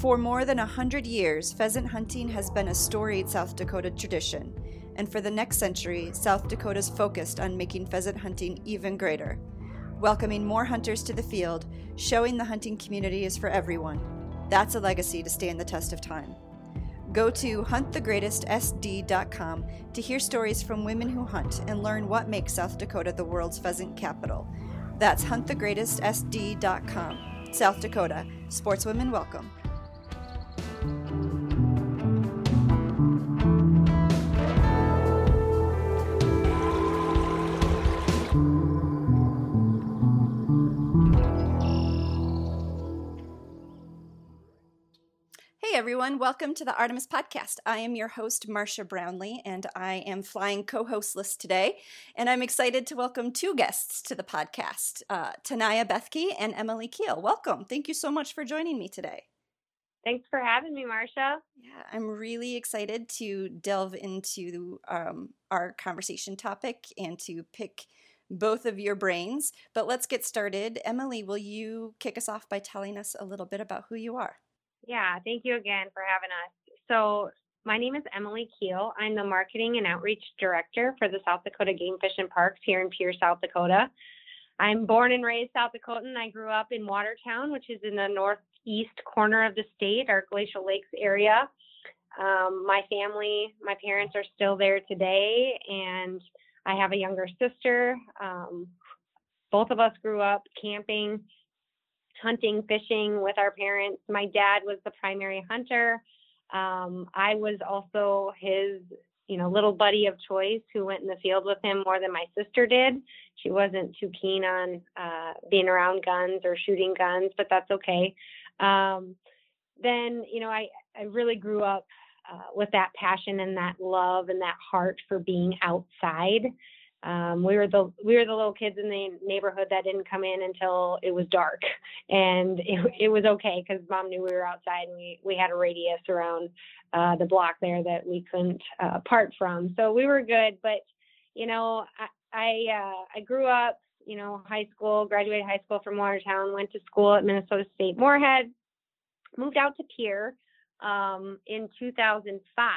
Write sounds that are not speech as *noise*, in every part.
For more than a hundred years, pheasant hunting has been a storied South Dakota tradition, and for the next century, South Dakota's focused on making pheasant hunting even greater, welcoming more hunters to the field, showing the hunting community is for everyone. That's a legacy to stand the test of time. Go to huntthegreatestsd.com to hear stories from women who hunt and learn what makes South Dakota the world's pheasant capital. That's huntthegreatestsd.com. South Dakota, sportswomen welcome. Everyone, welcome to the Artemis Podcast. I am your host, Marcia Brownlee, and I am flying co hostless today. And I'm excited to welcome two guests to the podcast uh, Taniya Bethke and Emily Kiel. Welcome. Thank you so much for joining me today. Thanks for having me, Marcia. Yeah, I'm really excited to delve into um, our conversation topic and to pick both of your brains. But let's get started. Emily, will you kick us off by telling us a little bit about who you are? Yeah, thank you again for having us. So, my name is Emily Kiel. I'm the Marketing and Outreach Director for the South Dakota Game Fish and Parks here in Pierre, South Dakota. I'm born and raised South Dakotan. I grew up in Watertown, which is in the northeast corner of the state, our Glacial Lakes area. Um, my family, my parents are still there today, and I have a younger sister. Um, both of us grew up camping hunting, fishing with our parents. My dad was the primary hunter. Um, I was also his, you know, little buddy of choice who went in the field with him more than my sister did. She wasn't too keen on uh, being around guns or shooting guns, but that's okay. Um, then, you know, I, I really grew up uh, with that passion and that love and that heart for being outside. Um, we were the we were the little kids in the neighborhood that didn't come in until it was dark, and it, *laughs* it was okay because mom knew we were outside and we we had a radius around uh, the block there that we couldn't uh, part from, so we were good. But you know, I I, uh, I grew up, you know, high school, graduated high school from Watertown, went to school at Minnesota State Moorhead, moved out to Pierre um, in 2005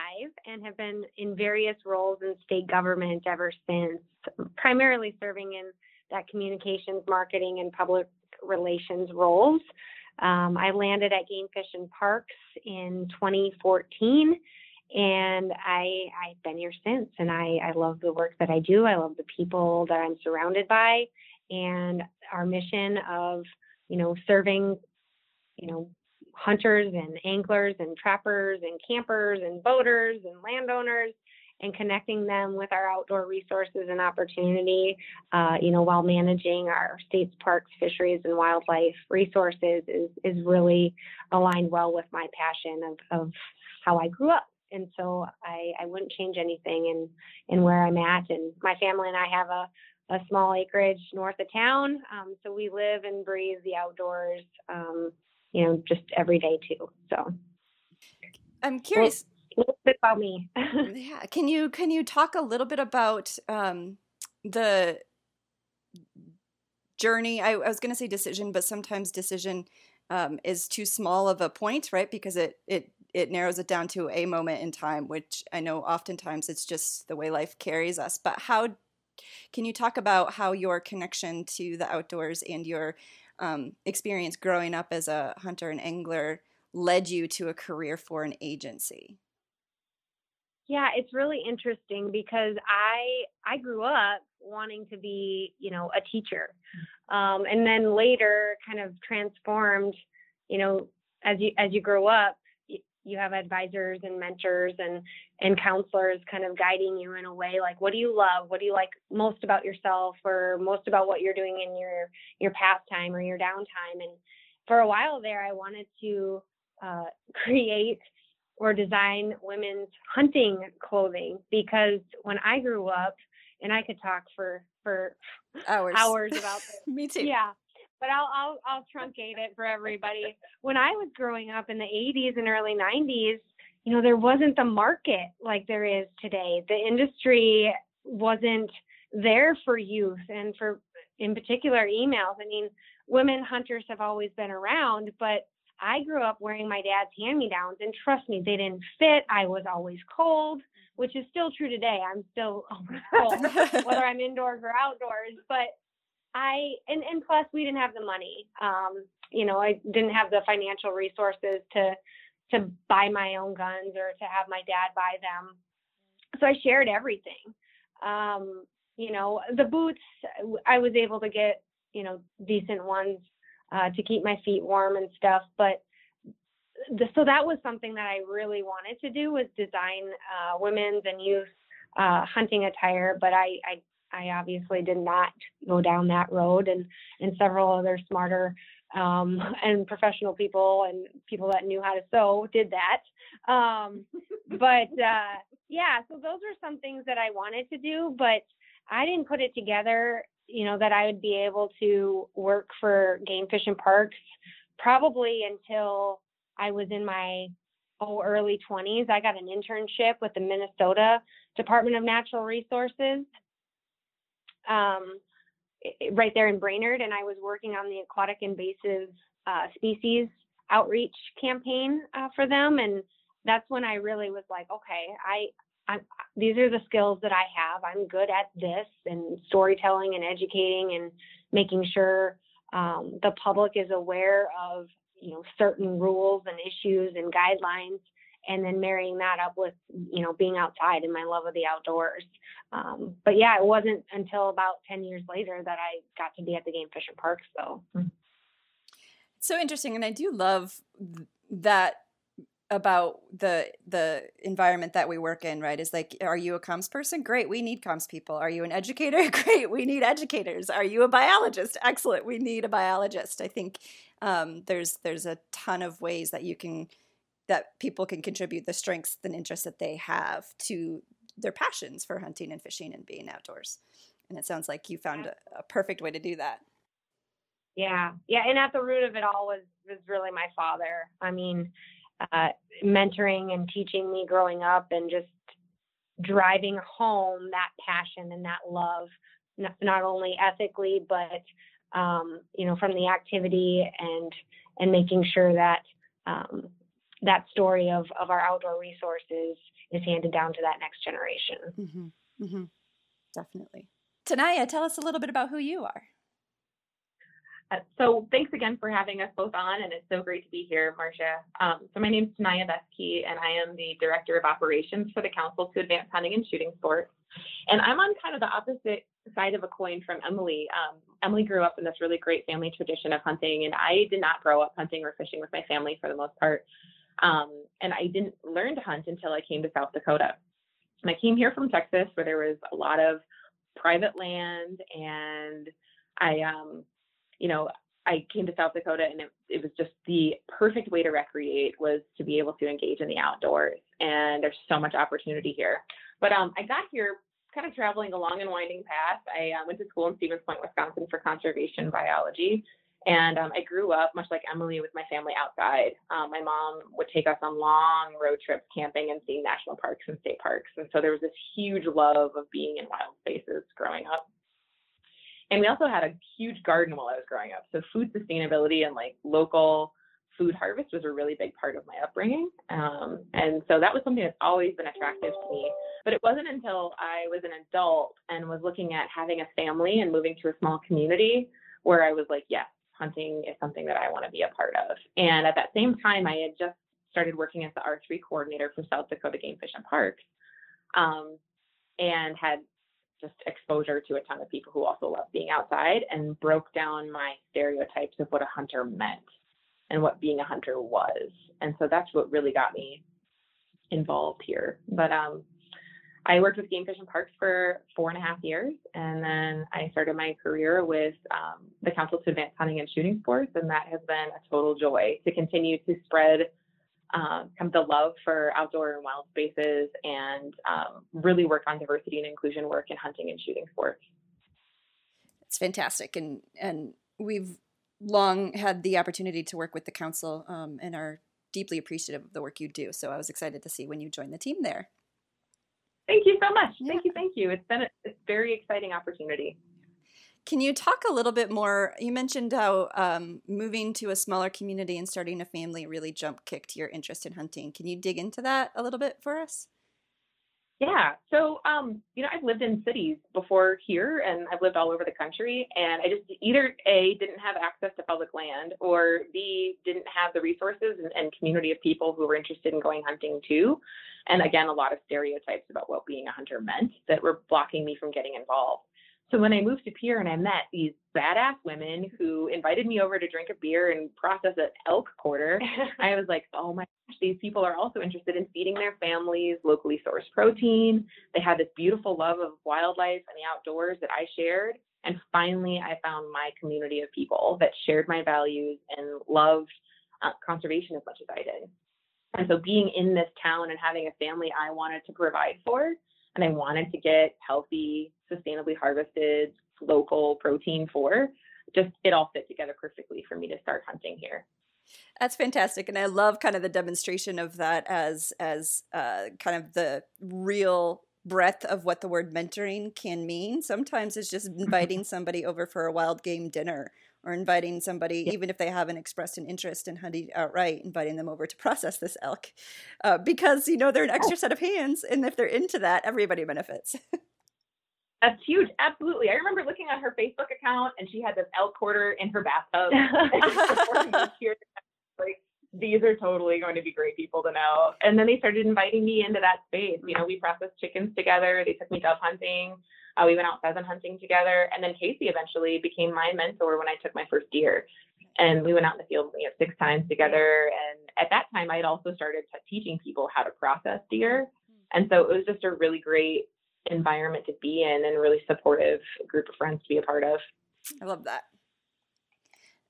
and have been in various roles in state government ever since, primarily serving in that communications, marketing, and public relations roles. Um, I landed at Game Fish and Parks in 2014, and I, I've been here since. And I, I love the work that I do. I love the people that I'm surrounded by, and our mission of, you know, serving, you know, hunters and anglers and trappers and campers and boaters and landowners and connecting them with our outdoor resources and opportunity, uh, you know, while managing our state's parks, fisheries, and wildlife resources is, is really aligned well with my passion of, of how I grew up. And so I, I wouldn't change anything in, in where I'm at. And my family and I have a, a small acreage north of town. Um, so we live and breathe the outdoors um, you know, just every day too. So I'm curious. A little bit about me. *laughs* yeah. Can you can you talk a little bit about um, the journey? I, I was going to say decision, but sometimes decision um, is too small of a point, right? Because it it it narrows it down to a moment in time, which I know oftentimes it's just the way life carries us. But how can you talk about how your connection to the outdoors and your um, experience growing up as a hunter and angler led you to a career for an agency? Yeah, it's really interesting because I I grew up wanting to be, you know, a teacher, um, and then later kind of transformed. You know, as you as you grow up, you have advisors and mentors and and counselors kind of guiding you in a way like what do you love? What do you like most about yourself or most about what you're doing in your your pastime or your downtime? And for a while there i wanted to uh, *laughs* create or design women's hunting clothing because when i grew up and i could talk for for hours. hours about *laughs* this me too. Yeah but I'll, I'll I'll truncate it for everybody. When I was growing up in the 80s and early 90s, you know, there wasn't the market like there is today. The industry wasn't there for youth and for in particular emails. I mean, women hunters have always been around, but I grew up wearing my dad's hand me downs, and trust me, they didn't fit. I was always cold, which is still true today. I'm still *laughs* always cold, *laughs* whether I'm indoors or outdoors. But I, and, and plus, we didn't have the money. Um, you know, I didn't have the financial resources to to buy my own guns or to have my dad buy them. So I shared everything. Um, you know, the boots, I was able to get, you know, decent ones uh, to keep my feet warm and stuff. But the, so that was something that I really wanted to do was design uh, women's and youth uh, hunting attire. But I, I, I obviously did not go down that road, and and several other smarter um, *laughs* and professional people and people that knew how to sew did that. Um, *laughs* but uh, yeah, so those were some things that I wanted to do, but I didn't put it together, you know, that I would be able to work for Game Fish and Parks probably until I was in my oh, early 20s. I got an internship with the Minnesota Department of Natural Resources. Um, right there in Brainerd, and I was working on the aquatic invasive uh, species outreach campaign uh, for them, and that's when I really was like, okay, I, I, these are the skills that I have. I'm good at this, and storytelling and educating and making sure um, the public is aware of you know certain rules and issues and guidelines and then marrying that up with you know being outside and my love of the outdoors. Um, but yeah it wasn't until about 10 years later that i got to be at the game fish and parks so so interesting and i do love that about the the environment that we work in right? Is like are you a comms person? Great we need comms people. Are you an educator? *laughs* Great we need educators. Are you a biologist? Excellent we need a biologist. I think um, there's there's a ton of ways that you can that people can contribute the strengths and interests that they have to their passions for hunting and fishing and being outdoors. And it sounds like you found a, a perfect way to do that. Yeah, yeah, and at the root of it all was was really my father. I mean, uh, mentoring and teaching me growing up, and just driving home that passion and that love, not, not only ethically, but um, you know, from the activity and and making sure that um, that story of, of our outdoor resources is handed down to that next generation. Mm-hmm. Mm-hmm. Definitely. Taniya, tell us a little bit about who you are. Uh, so thanks again for having us both on, and it's so great to be here, Marcia. Um, so my name is Taniya Bethke, and I am the Director of Operations for the Council to Advance Hunting and Shooting Sports. And I'm on kind of the opposite side of a coin from Emily. Um, Emily grew up in this really great family tradition of hunting, and I did not grow up hunting or fishing with my family for the most part. Um, and I didn't learn to hunt until I came to South Dakota. And I came here from Texas where there was a lot of private land and I, um, you know, I came to South Dakota and it, it was just the perfect way to recreate was to be able to engage in the outdoors. And there's so much opportunity here. But um, I got here kind of traveling a long and winding path. I uh, went to school in Stevens Point, Wisconsin for conservation biology. And um, I grew up, much like Emily, with my family outside. Um, my mom would take us on long road trips camping and seeing national parks and state parks. And so there was this huge love of being in wild spaces growing up. And we also had a huge garden while I was growing up. So food sustainability and like local food harvest was a really big part of my upbringing. Um, and so that was something that's always been attractive to me. But it wasn't until I was an adult and was looking at having a family and moving to a small community where I was like, yes, hunting is something that I want to be a part of. And at that same time, I had just started working as the R3 coordinator for South Dakota Game Fish and Parks um, and had just exposure to a ton of people who also love being outside and broke down my stereotypes of what a hunter meant and what being a hunter was. And so that's what really got me involved here. But um, I worked with Game Fish and Parks for four and a half years, and then I started my career with um, the Council to Advance Hunting and Shooting Sports, and that has been a total joy to continue to spread um, kind of the love for outdoor and wild spaces and um, really work on diversity and inclusion work in hunting and shooting sports. It's fantastic, and and we've long had the opportunity to work with the council um, and are deeply appreciative of the work you do. So I was excited to see when you joined the team there. Thank you so much. Yeah. Thank you. Thank you. It's been a, a very exciting opportunity. Can you talk a little bit more? You mentioned how um, moving to a smaller community and starting a family really jump kicked your interest in hunting. Can you dig into that a little bit for us? Yeah. So, um, you know, I've lived in cities before here and I've lived all over the country. And I just either A, didn't have access to public land, or B, didn't have the resources and, and community of people who were interested in going hunting too. And again, a lot of stereotypes about what being a hunter meant that were blocking me from getting involved. So when I moved to Pierre and I met these badass women who invited me over to drink a beer and process an elk quarter, *laughs* I was like, oh my gosh, these people are also interested in feeding their families locally sourced protein. They had this beautiful love of wildlife and the outdoors that I shared. And finally, I found my community of people that shared my values and loved uh, conservation as much as I did. And so being in this town and having a family I wanted to provide for and I wanted to get healthy, sustainably harvested, local protein for, just it all fit together perfectly for me to start hunting here. That's fantastic, and I love kind of the demonstration of that as as uh, kind of the real breadth of what the word mentoring can mean. Sometimes it's just inviting somebody over for a wild game dinner or inviting somebody, yeah. even if they haven't expressed an interest in hunting outright, inviting them over to process this elk uh, because, you know, they're an oh. extra set of hands. And if they're into that, everybody benefits. *laughs* That's huge. Absolutely. I remember looking at her Facebook account and she had this elk quarter in her bathtub. *laughs* like, these are totally going to be great people to know. And then they started inviting me into that space. You know, we processed chickens together. They took me dove hunting. Uh, we went out pheasant hunting together, and then Casey eventually became my mentor when I took my first deer. And we went out in the field you know, six times together. And at that time, I had also started teaching people how to process deer. And so it was just a really great environment to be in and really supportive group of friends to be a part of. I love that.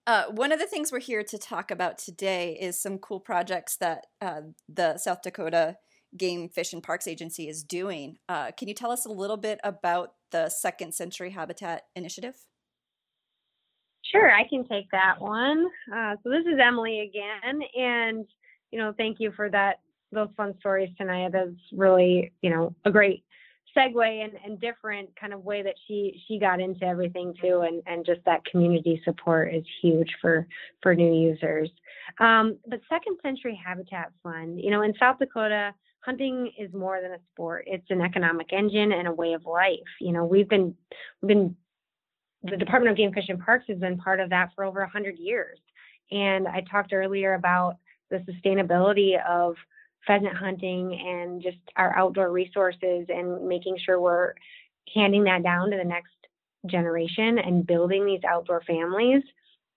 Uh, one of the things we're here to talk about today is some cool projects that uh, the South Dakota Game Fish and Parks Agency is doing. Uh, can you tell us a little bit about the Second Century Habitat Initiative? Sure, I can take that one. Uh, so this is Emily again, and you know, thank you for that those fun stories Taniya. That's really you know a great segue and, and different kind of way that she she got into everything too, and and just that community support is huge for for new users. Um, but Second Century Habitat Fund, you know, in South Dakota, hunting is more than a sport. It's an economic engine and a way of life. You know, we've been we've been the Department of Game Fish and Parks has been part of that for over 100 years. And I talked earlier about the sustainability of pheasant hunting and just our outdoor resources and making sure we're handing that down to the next generation and building these outdoor families.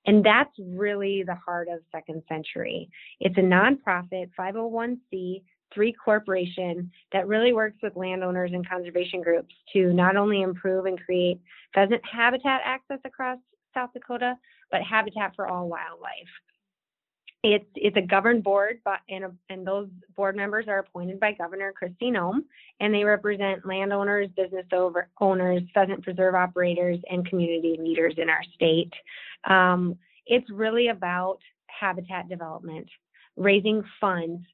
And that's really the heart of Second Century. It's a nonprofit 501c three corporation that really works with landowners and conservation groups to not only improve and create pheasant habitat access across South Dakota, but habitat for all wildlife. It's it's a governed board, but and, a, and those board members are appointed by Governor Kristi Noem, and they represent landowners, business over, owners, pheasant preserve operators, and community leaders in our state. Um, it's really about habitat development, raising funds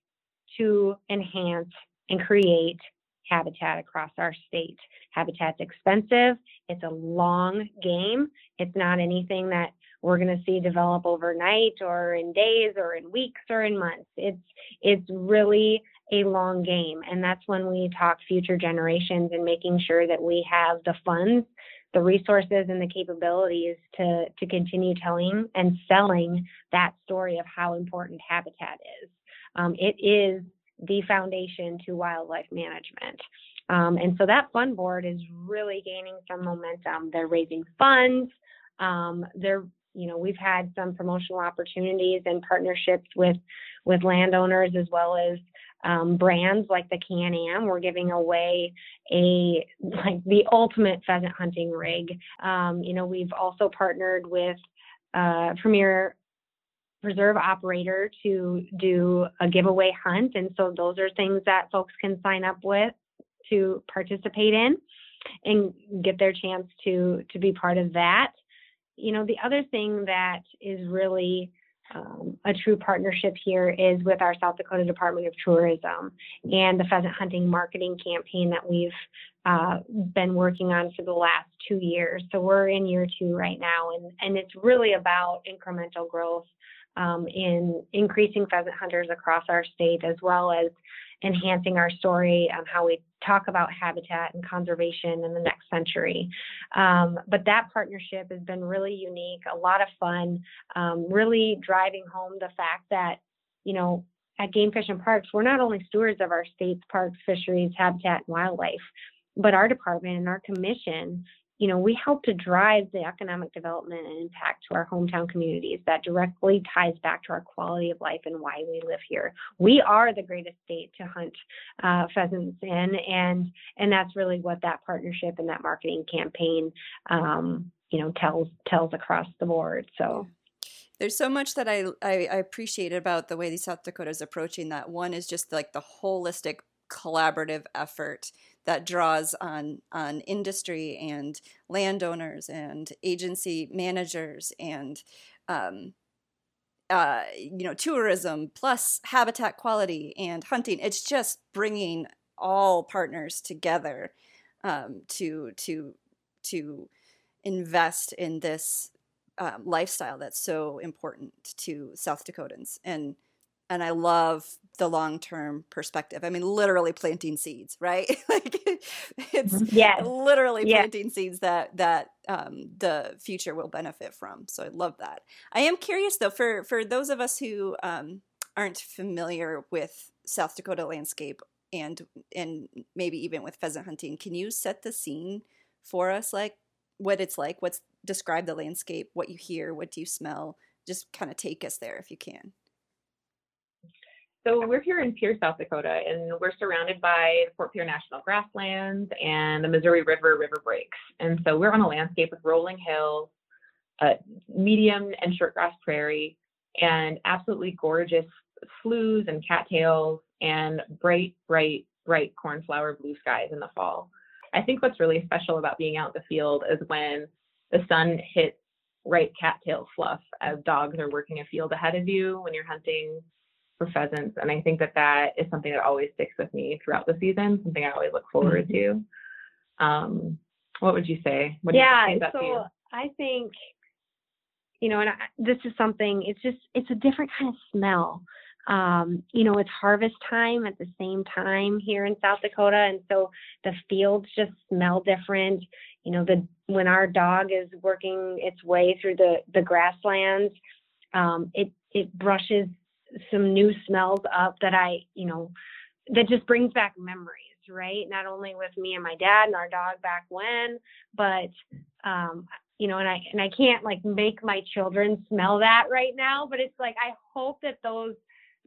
to enhance and create habitat across our state. Habitat's expensive, it's a long game. It's not anything that we're going to see develop overnight or in days or in weeks or in months. It's it's really a long game and that's when we talk future generations and making sure that we have the funds the resources and the capabilities to, to continue telling and selling that story of how important habitat is. Um, it is the foundation to wildlife management. Um, and so that fund board is really gaining some momentum. They're raising funds. Um, they're, you know, we've had some promotional opportunities and partnerships with with landowners as well as um, brands like the Can Am. We're giving away a like the ultimate pheasant hunting rig. Um, you know, we've also partnered with uh, Premier preserve operator to do a giveaway hunt. And so those are things that folks can sign up with to participate in and get their chance to to be part of that. You know, the other thing that is really um, a true partnership here is with our South Dakota Department of Tourism and the pheasant hunting marketing campaign that we've uh, been working on for the last two years. So we're in year two right now, and, and it's really about incremental growth um, in increasing pheasant hunters across our state, as well as enhancing our story on how we talk about habitat and conservation in the next century. Um, but that partnership has been really unique, a lot of fun, um, really driving home the fact that, you know, at Game Fish and Parks, we're not only stewards of our state's parks, fisheries, habitat, and wildlife, but our department and our commission you know, we help to drive the economic development and impact to our hometown communities that directly ties back to our quality of life and why we live here. We are the greatest state to hunt uh, pheasants in, and and that's really what that partnership and that marketing campaign, um, you know, tells tells across the board. So. There's so much that I, I, I appreciate about the way the South Dakota is approaching that. One is just like the holistic collaborative effort that draws on on industry and landowners and agency managers and um, uh, you know tourism plus habitat quality and hunting. It's just bringing all partners together um, to to to invest in this um, lifestyle that's so important to South Dakotans and and I love the long term perspective. I mean, literally planting seeds, right? *laughs* like it's mm-hmm. yeah, literally planting seeds that that um, the future will benefit from. So I love that. I am curious though for for those of us who um, aren't familiar with South Dakota landscape and and maybe even with pheasant hunting, can you set the scene for us, like what it's like? What's describe the landscape? What you hear? What do you smell? Just kind of take us there if you can. So we're here in Pierre, South Dakota, and we're surrounded by the Fort Pierre National Grasslands and the Missouri River river breaks. And so we're on a landscape with rolling hills, medium and shortgrass prairie, and absolutely gorgeous sloughs and cattails and bright, bright, bright cornflower blue skies in the fall. I think what's really special about being out in the field is when the sun hits right cattail fluff as dogs are working a field ahead of you when you're hunting for pheasants. And I think that that is something that always sticks with me throughout the season, something I always look forward mm-hmm. to. Um, what would you say? What yeah, you so I think, you know, and I, this is something, it's just, it's a different kind of smell. Um, you know, it's harvest time at the same time here in South Dakota. And so the fields just smell different. You know, the, when our dog is working its way through the, the grasslands, um, it, it brushes some new smells up that I, you know, that just brings back memories, right? Not only with me and my dad and our dog back when, but um, you know, and I and I can't like make my children smell that right now, but it's like I hope that those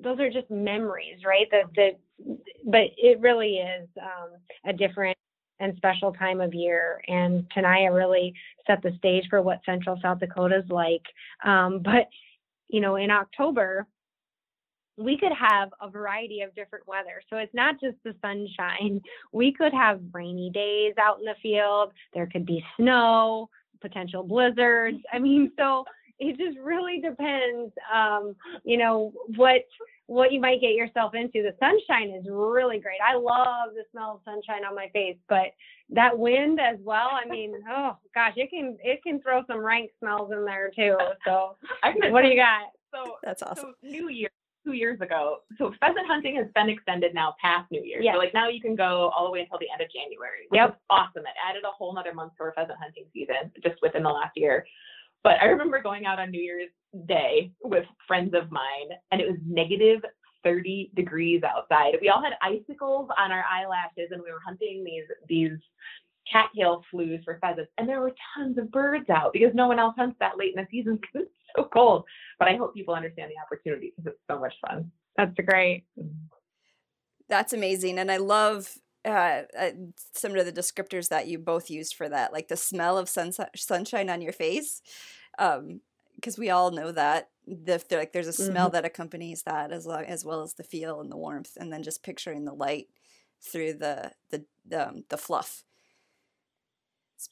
those are just memories, right? That that but it really is um, a different and special time of year. And Taniya really set the stage for what Central South Dakota is like. Um, but you know, in October, we could have a variety of different weather. So it's not just the sunshine. *laughs* We could have rainy days out in the field. There could be snow, potential blizzards. I mean, *laughs* so it just really depends, um, you know, what what you might get yourself into. The sunshine is really great. I love the smell of sunshine on my face, but that wind as well. I mean, *laughs* oh gosh, it can it can throw some rank smells in there too. So, what do you got? So that's awesome. So New Year two years ago. So pheasant hunting has been extended now past New Year's. So like now you can go all the way until the end of January. Which yep. awesome. It added a whole nother month to our pheasant hunting season just within the last year. But I remember going out on New Year's Day with friends of mine and it was negative 30 degrees outside. We all had icicles on our eyelashes and we were hunting these these cattail flues for pheasants and there were tons of birds out because no one else hunts that late in the season because it's so cold. But I hope people understand the opportunity because it's so much fun. That's great. That's amazing. And I love uh, uh, some of the descriptors that you both used for that, like the smell of sun- sunshine on your face. because um, we all know that the, like there's a smell mm-hmm. that accompanies that as long as well as the feel and the warmth, and then just picturing the light through the the the, um, the fluff.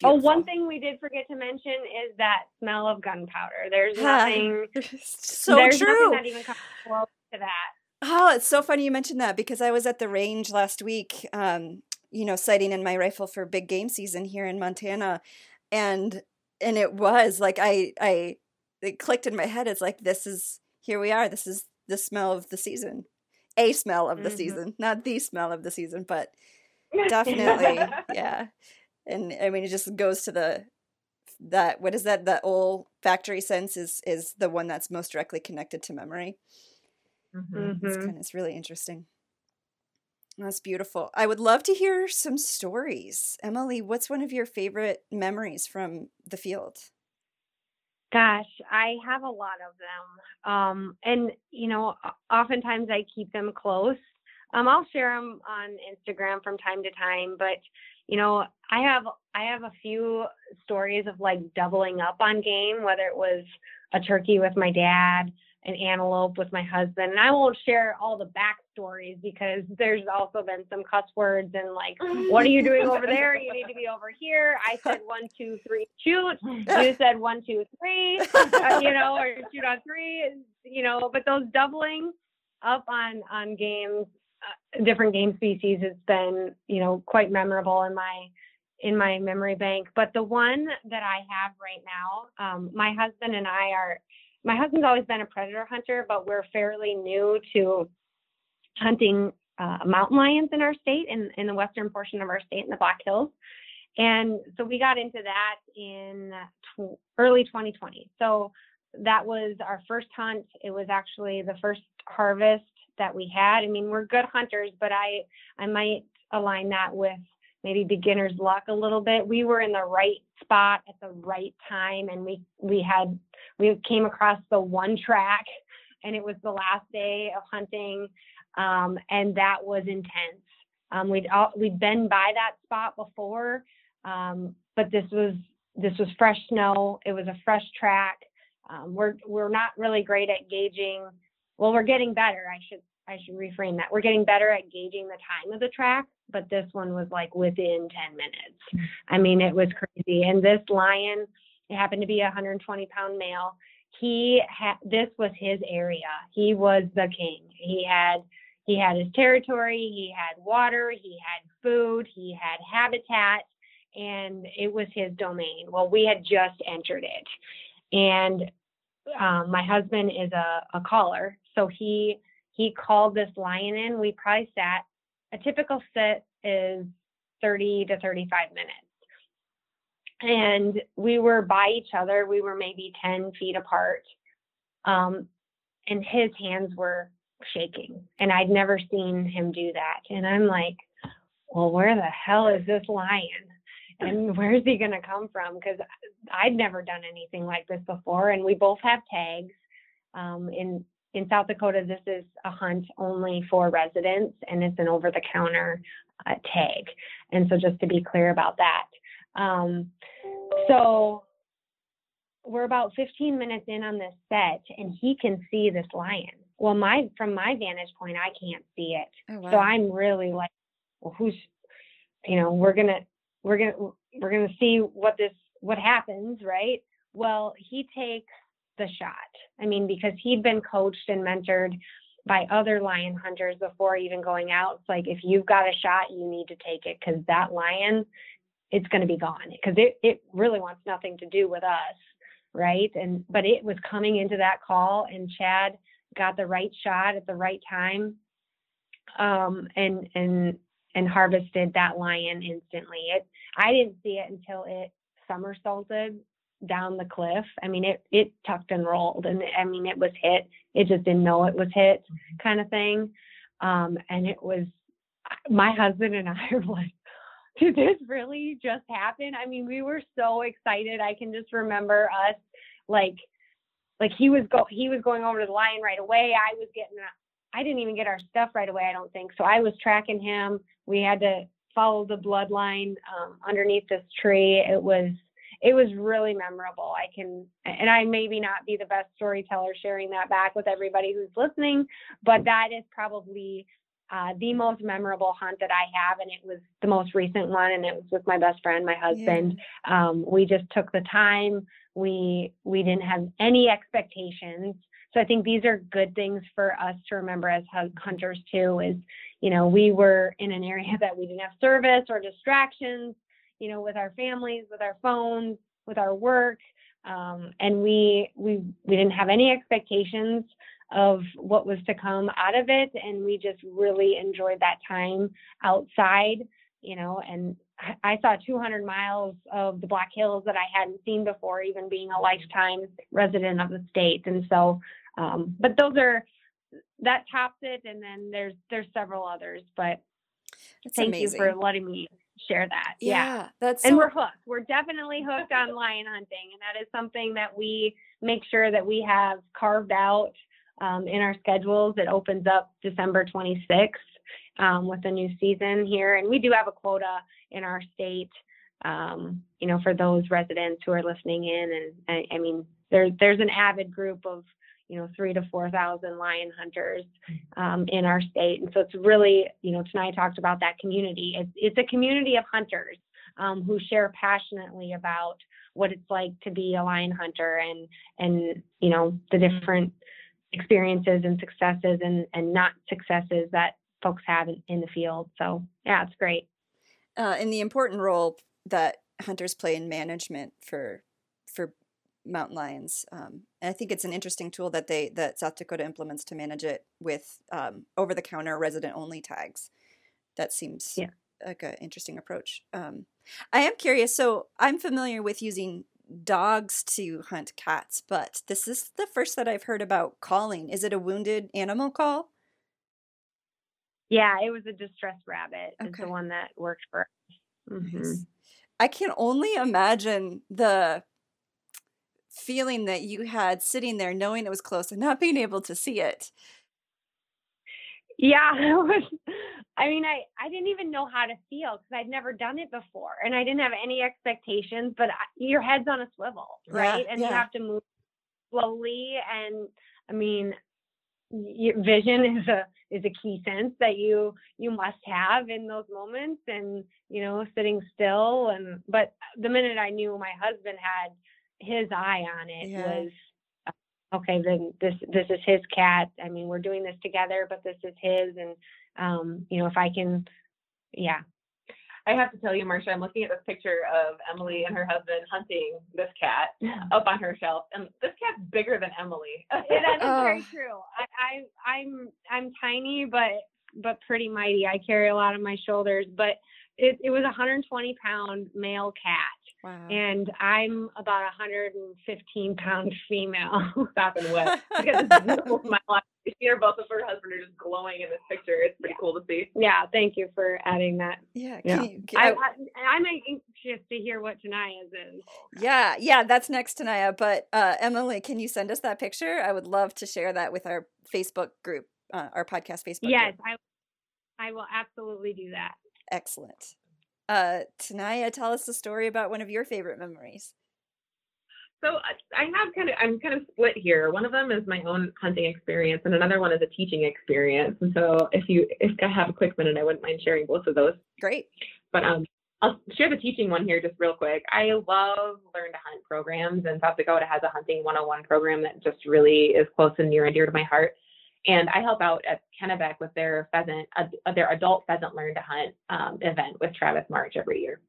Oh, one thing we did forget to mention is that smell of gunpowder. There's nothing. *laughs* so there's true. Nothing that even comes close to that. Oh, it's so funny you mentioned that because I was at the range last week, um, you know, sighting in my rifle for big game season here in Montana. And and it was like I I it clicked in my head. It's like this is here we are. This is the smell of the season. A smell of the mm-hmm. season, not the smell of the season, but *laughs* definitely, yeah. And I mean, it just goes to the that what is that? The olfactory sense is is the one that's most directly connected to memory. Mm-hmm. It's, kind of, it's really interesting. That's beautiful. I would love to hear some stories. Emily, what's one of your favorite memories from the field? Gosh, I have a lot of them. Um, and, you know, oftentimes I keep them close. Um, I'll share them on Instagram from time to time, but you know, I have I have a few stories of like doubling up on game, whether it was a turkey with my dad, an antelope with my husband. And I won't share all the backstories because there's also been some cuss words and like, what are you doing over there? You need to be over here. I said one, two, three, shoot. You said one, two, three, uh, you know, or shoot on three, you know, but those doubling up on, on games, different game species has been, you know, quite memorable in my, in my memory bank. But the one that I have right now, um, my husband and I are my husband's always been a predator hunter, but we're fairly new to hunting uh, mountain lions in our state, in, in the western portion of our state in the Black Hills. And so we got into that in tw- early 2020. So that was our first hunt. It was actually the first harvest that we had. I mean, we're good hunters, but I I might align that with maybe beginner's luck a little bit. We were in the right spot at the right time and we we had we came across the one track and it was the last day of hunting um, and that was intense. Um, we'd all, we'd been by that spot before, um, but this was this was fresh snow. It was a fresh track. Um, we're we're not really great at gauging. Well, we're getting better. I should I should reframe that. We're getting better at gauging the time of the track, but this one was like within 10 minutes. I mean, it was crazy. And this lion, it happened to be a 120 pound male. He had this was his area. He was the king. He had he had his territory, he had water, he had food, he had habitat, and it was his domain. Well, we had just entered it. And um, my husband is a, a caller, so he he called this lion in. We probably sat, a typical sit is 30 to 35 minutes. And we were by each other. We were maybe 10 feet apart. Um, and his hands were shaking. And I'd never seen him do that. And I'm like, well, where the hell is this lion? And *laughs* where's he going to come from? Because I'd never done anything like this before. And we both have tags. Um, in in South Dakota, this is a hunt only for residents and it's an over the counter uh, tag. And so, just to be clear about that. Um, so, we're about 15 minutes in on this set and he can see this lion. Well, my from my vantage point, I can't see it. Oh, wow. So I'm really like, well, who's, you know, we're gonna we're gonna we're gonna see what this what happens, right? Well, he takes the shot. I mean, because he'd been coached and mentored by other lion hunters before even going out. It's like if you've got a shot, you need to take it because that lion, it's going to be gone because it it really wants nothing to do with us, right? And but it was coming into that call, and Chad got the right shot at the right time, um, and and and harvested that lion instantly. It I didn't see it until it somersaulted down the cliff. I mean, it it tucked and rolled, and I mean, it was hit. It just didn't know it was hit, mm-hmm. kind of thing. Um, and it was my husband and *laughs* I were like, "Did this really just happen?" I mean, we were so excited. I can just remember us like like he was go he was going over to the lion right away. I was getting I didn't even get our stuff right away. I don't think so. I was tracking him. We had to follow the bloodline um, underneath this tree. It was it was really memorable. I can, and I maybe not be the best storyteller sharing that back with everybody who's listening, but that is probably uh, the most memorable hunt that I have, and it was the most recent one, and it was with my best friend, my husband. Yeah. Um, we just took the time. We we didn't have any expectations, so I think these are good things for us to remember as hunters too. Is you know, we were in an area *laughs* that we didn't have service or distractions, you know, with our families, with our phones, with our work. Um, and we we we didn't have any expectations of what was to come out of it and we just really enjoyed that time outside you know and I saw 200 miles of the Black Hills that I hadn't seen before, even being a lifetime resident of the state. And so, um, but those are that tops it, and then there's there's several others. But that's thank amazing. you for letting me share that. Yeah, yeah. that's and we're hooked. We're definitely hooked on lion hunting, and that is something that we make sure that we have carved out um, in our schedules. It opens up December 26th um, with the new season here, and we do have a quota in our state. Um, you know, for those residents who are listening in, and I, I mean, there's there's an avid group of you know three to four thousand lion hunters um, in our state, and so it's really you know Taniya talked about that community. It's it's a community of hunters um, who share passionately about what it's like to be a lion hunter and and you know the different experiences and successes and and not successes that folks have in, in the field. So yeah, it's great. Uh, and the important role that hunters play in management for for mountain lions. Um, and I think it's an interesting tool that they that South Dakota implements to manage it with um, over the counter resident only tags. That seems yeah. like an interesting approach. Um, I am curious. So I'm familiar with using dogs to hunt cats, but this is the first that I've heard about calling. Is it a wounded animal call? Yeah, it was a distressed rabbit. Okay. Is the one that worked for us. Mm-hmm. Nice. I can only imagine the feeling that you had sitting there knowing it was close and not being able to see it. Yeah, *laughs* was I mean, I I didn't even know how to feel because I'd never done it before, and I didn't have any expectations. But I, your head's on a swivel, right? Yeah, and yeah. you have to move slowly. And I mean, your vision is a is a key sense that you you must have in those moments and you know sitting still and but the minute i knew my husband had his eye on it yeah. was uh, okay then this this is his cat i mean we're doing this together but this is his and um you know if i can yeah I have to tell you, Marcia, I'm looking at this picture of Emily and her husband hunting this cat up on her shelf, and this cat's bigger than Emily. yeah, *laughs* that is oh. very true. I, I, I'm, I'm tiny, but but pretty mighty. I carry a lot on my shoulders, but it, it was a 120 pound male cat Wow. And I'm about 115 pound female. Stop and wet. Because it's beautiful *laughs* smile. She or both of her husband are just glowing in this picture. It's pretty yeah. cool to see. Yeah, thank you for adding that. Yeah, yeah. You, can, I, I, am anxious to hear what Taniya's is. Yeah, yeah, that's next Taniya. But uh, Emily, can you send us that picture? I would love to share that with our Facebook group, uh, our podcast Facebook. Yes, group. I, I will absolutely do that. Excellent. Uh, Taniya, tell us the story about one of your favorite memories. So I have kind of I'm kind of split here. One of them is my own hunting experience, and another one is a teaching experience. And so if you if I have a quick minute, I wouldn't mind sharing both of those. Great. But um, I'll share the teaching one here just real quick. I love learn to hunt programs, and South Dakota has a hunting 101 program that just really is close and near and dear to my heart. And I help out at Kennebec with their pheasant, uh, their adult pheasant learn to hunt um, event with Travis March every year.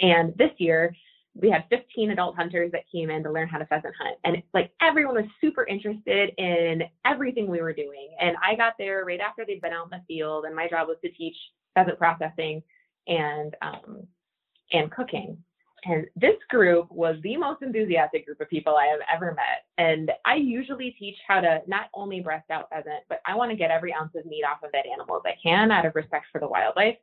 And this year, we had 15 adult hunters that came in to learn how to pheasant hunt. And like everyone was super interested in everything we were doing. And I got there right after they'd been out in the field, and my job was to teach pheasant processing and um, and cooking. And this group was the most enthusiastic group of people I have ever met. And I usually teach how to not only breast out pheasant, but I want to get every ounce of meat off of that animal as I can out of respect for the wildlife.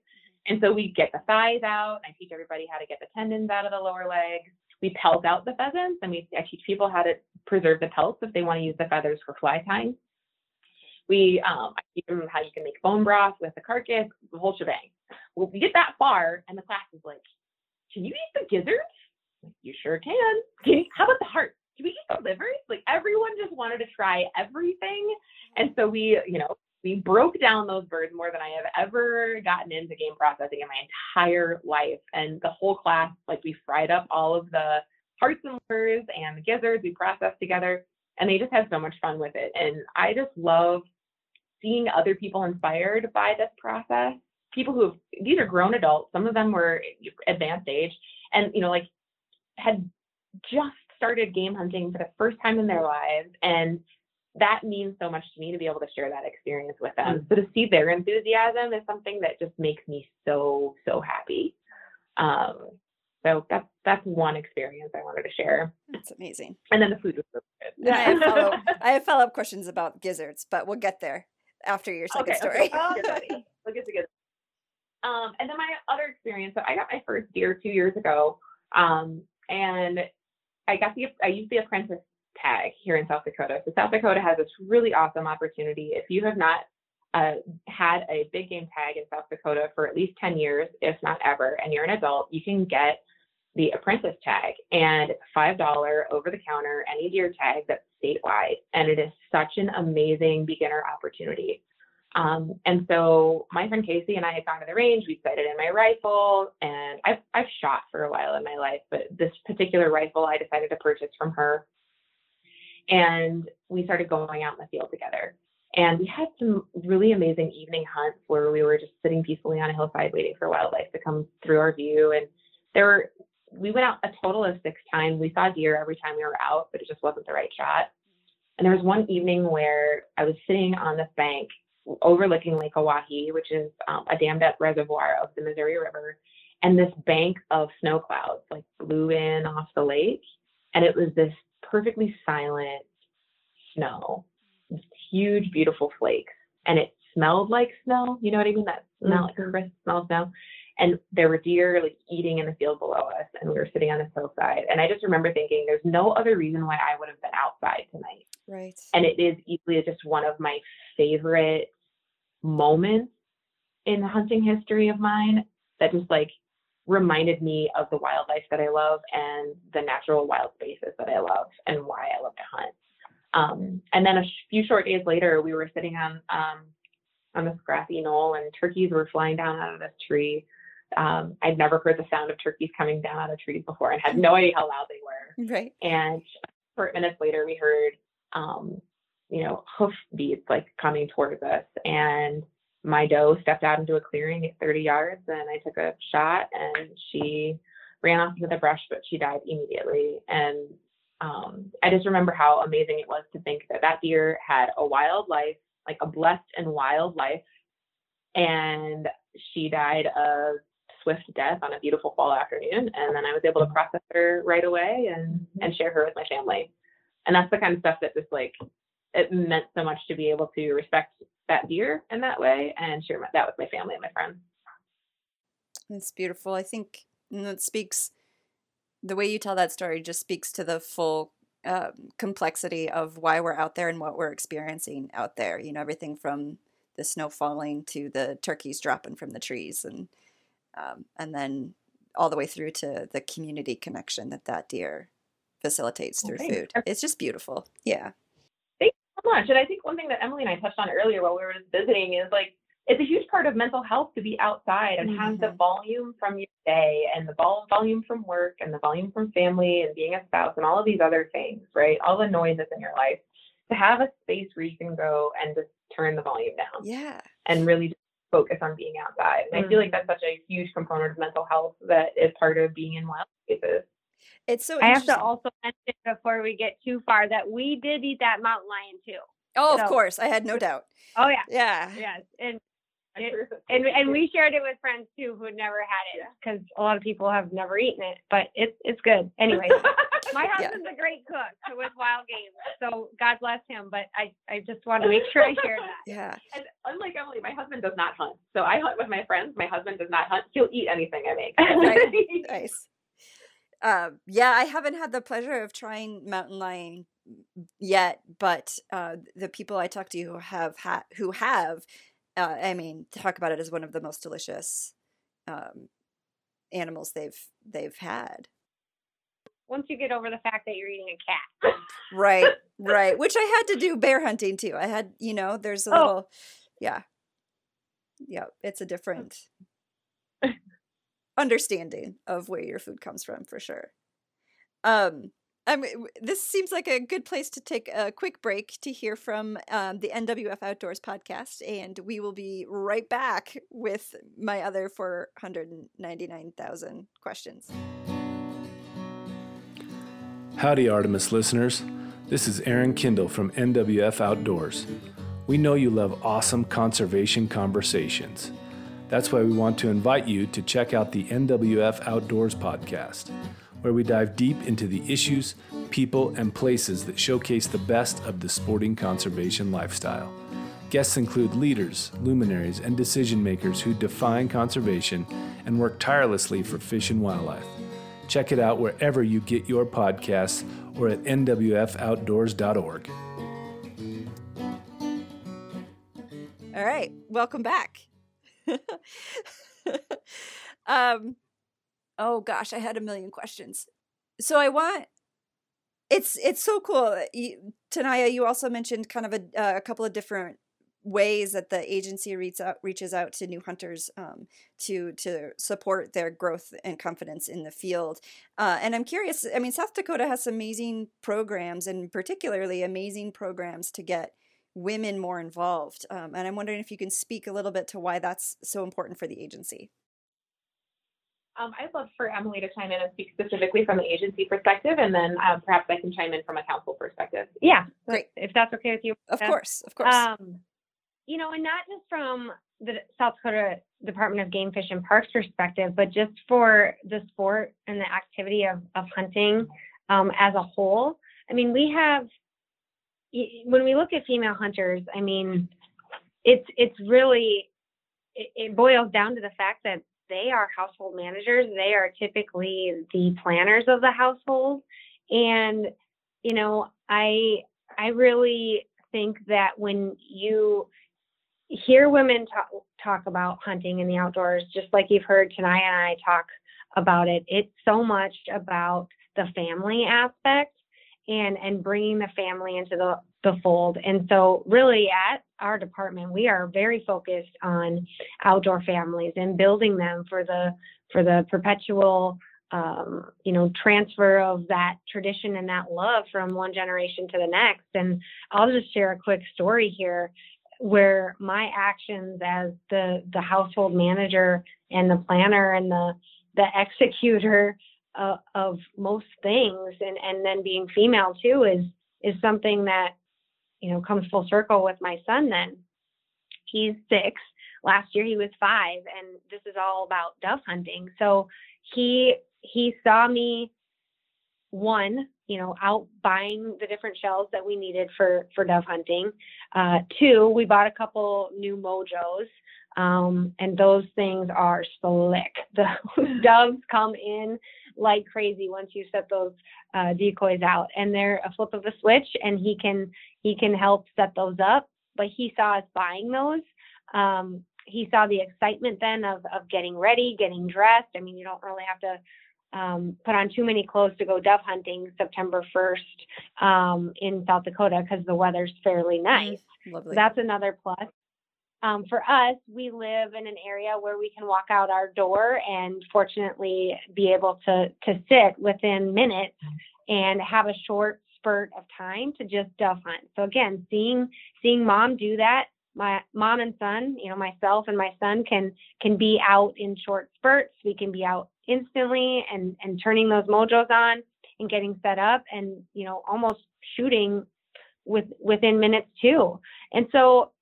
And so we get the thighs out. I teach everybody how to get the tendons out of the lower legs. We pelt out the pheasants, and we I teach people how to preserve the pelts if they want to use the feathers for fly tying. We um, I teach them how you can make bone broth with the carcass, the whole shebang. Well, we get that far, and the class is like, can you eat the gizzards? you sure can. can you, how about the heart? Can we eat the livers? Like everyone just wanted to try everything. And so we, you know, we broke down those birds more than I have ever gotten into game processing in my entire life. And the whole class, like we fried up all of the hearts and livers and the gizzards we processed together. And they just had so much fun with it. And I just love seeing other people inspired by this process, people who have, these are grown adults, some of them were advanced age, and, you know, like had just started game hunting for the first time in their lives. And that means so much to me to be able to share that experience with them. Mm-hmm. So to see their enthusiasm is something that just makes me so, so happy. Um, so that's that's one experience I wanted to share. That's amazing. And then the food was so good. Yeah, I have *laughs* follow, I have follow up questions about gizzards, but we'll get there after your second okay, story. *laughs* Okay. We'll get together. Um, and then my other experience. So I got my first deer two years ago, um, and I got the I used the apprentice tag here in South Dakota. So South Dakota has this really awesome opportunity. If you have not uh, had a big game tag in South Dakota for at least 10 years, if not ever, and you're an adult, you can get the apprentice tag and it's $5 over the counter, any deer tag that's statewide. And it is such an amazing beginner opportunity. Um, and so my friend Casey and I had gone to the range. We sighted in my rifle, and I've I've shot for a while in my life, but this particular rifle I decided to purchase from her. And we started going out in the field together. And we had some really amazing evening hunts where we were just sitting peacefully on a hillside waiting for wildlife to come through our view. And there were we went out a total of six times. We saw deer every time we were out, but it just wasn't the right shot. And there was one evening where I was sitting on this bank overlooking Lake Oahe, which is um, a dammed up reservoir of the Missouri River. And this bank of snow clouds like blew in off the lake. And it was this perfectly silent snow, huge, beautiful flakes. And it smelled like snow. You know what I mean? That smell, mm-hmm. like crisp smell of snow. And there were deer like eating in the field below us, and we were sitting on this hillside. And I just remember thinking, there's no other reason why I would have been outside tonight. Right. And it is easily just one of my favorite moments in the hunting history of mine that just like reminded me of the wildlife that I love and the natural wild spaces that I love and why I love to hunt. Um, and then a few short days later, we were sitting on um, on this grassy knoll, and turkeys were flying down out of this tree. Um, I'd never heard the sound of turkeys coming down out of trees before, and had no idea how loud they were. Right. And minutes later, we heard um, you know, hoof beats like coming towards us. And my doe stepped out into a clearing at 30 yards and I took a shot and she ran off into the brush, but she died immediately. And um, I just remember how amazing it was to think that that deer had a wild life, like a blessed and wild life. And she died a swift death on a beautiful fall afternoon. And then I was able to process her right away and, and share her with my family. And that's the kind of stuff that just like it meant so much to be able to respect that deer in that way and share that with my family and my friends. It's beautiful. I think that speaks, the way you tell that story just speaks to the full uh, complexity of why we're out there and what we're experiencing out there. You know, everything from the snow falling to the turkeys dropping from the trees and um, and then all the way through to the community connection that that deer facilitates through okay. food. It's just beautiful. Yeah Thank you so much. And I think one thing that Emily and I touched on earlier while we were visiting is like it's a huge part of mental health to be outside and mm-hmm. have the mm-hmm. volume from your day and the volume from work and the volume from family and being a spouse and all of these other things, right? All the noises in your life. To have a space where you can go and just turn the volume down. Yeah. And really just focus on being outside. And mm-hmm. I feel like mm-hmm. that's such a huge component of mental health that is part of being in wild spaces. It's so I have to also mention before we get too far that we did eat that mountain lion too. Oh, so, of course. I had no doubt. Oh yeah. Yeah. Yes. And it, and and we shared it with friends too who had never had it because a lot of people have never eaten it, but it's it's good. Anyway, *laughs* my husband's yeah. a great cook with wild game, so God bless him. But I I just want to make sure I share that. *laughs* Yeah. And unlike Emily, my husband does not hunt, so I hunt with my friends. My husband does not hunt; he'll eat anything I make. *laughs* nice. Uh, yeah, I haven't had the pleasure of trying mountain lion yet, but uh, the people I talk to who have ha- who have, uh, I mean, talk about it as one of the most delicious um, animals they've they've had. Once you get over the fact that you're eating a cat, right, *laughs* right, which I had to do bear hunting too. I had, you know, there's a oh. little, yeah, yeah, it's a different *laughs* understanding of where your food comes from for sure. Um, This seems like a good place to take a quick break to hear from um, the NWF Outdoors podcast, and we will be right back with my other 499,000 questions. Howdy, Artemis listeners. This is Aaron Kindle from NWF Outdoors. We know you love awesome conservation conversations. That's why we want to invite you to check out the NWF Outdoors podcast, where we dive deep into the issues, people, and places that showcase the best of the sporting conservation lifestyle. Guests include leaders, luminaries, and decision makers who define conservation and work tirelessly for fish and wildlife. Check it out wherever you get your podcasts or at nwfoutdoors.org. All right, welcome back. *laughs* um, oh gosh, I had a million questions. So I want it's it's so cool. Taniya, you also mentioned kind of a, uh, a couple of different ways that the agency reaches out, reaches out to new hunters um, to to support their growth and confidence in the field. Uh, and I'm curious. I mean, South Dakota has amazing programs, and particularly amazing programs to get women more involved. Um, and I'm wondering if you can speak a little bit to why that's so important for the agency. Um, I'd love for Emily to chime in and speak specifically from the agency perspective, and then uh, perhaps I can chime in from a council perspective. Yeah, great. If that's okay with you. Of course, of course. Um, you know, and not just from the South Dakota Department of Game Fish and Parks perspective, but just for the sport and the activity of, of hunting um, as a whole. I mean, we have when we look at female hunters, I mean, it's it's really it, it boils down to the fact that they are household managers. They are typically the planners of the household, and you know, I I really think that when you hear women talk, talk about hunting in the outdoors, just like you've heard Taniya and I talk about it, it's so much about the family aspect and and bringing the family into the the fold. And so really at our department, we are very focused on outdoor families and building them for the for the perpetual um, you know, transfer of that tradition and that love from one generation to the next. And I'll just share a quick story here where my actions as the the household manager and the planner and the the executor uh, of most things and and then being female too is is something that you know comes full circle with my son then. He's six. Last year he was five and this is all about dove hunting. So he he saw me one you know out buying the different shells that we needed for for dove hunting. Uh, two we bought a couple new mojos um, and those things are slick. *laughs* The doves come in like crazy once you set those uh, decoys out. And they're a flip of a switch and he can he can help set those up. But he saw us buying those. Um, he saw the excitement then of, of getting ready getting dressed. I mean you don't really have to um, put on too many clothes to go dove hunting September 1st um, in South Dakota because the weather's fairly mm, nice. Mm, That's another plus. Um, for us, we live in an area where we can walk out our door and fortunately be able to to sit within minutes and have a short spurt of time to just dove hunt. So again, seeing seeing mom do that, my mom and son, you know, myself and my son can can be out in short spurts. We can be out instantly and and turning those mojos on and getting set up and you know almost shooting with within minutes too and so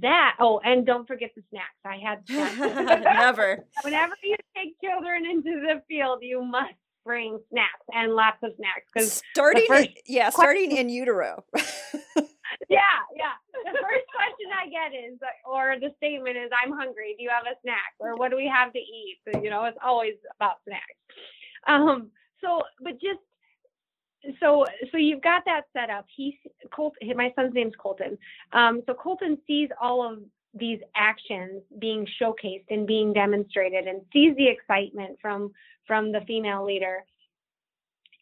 that oh and don't forget the snacks i had snacks *laughs* never whenever you take children into the field you must bring snacks and lots of snacks because starting yeah starting in utero *laughs* yeah, yeah. The first question I get is, or the statement is, "I'm hungry. Do you have a snack? Or what do we have to eat?" So, you know, it's always about snacks. Um, so, but just so so you've got that set up. He Colton, my son's name's Colton. Um, so Colton sees all of these actions being showcased and being demonstrated, and sees the excitement from from the female leader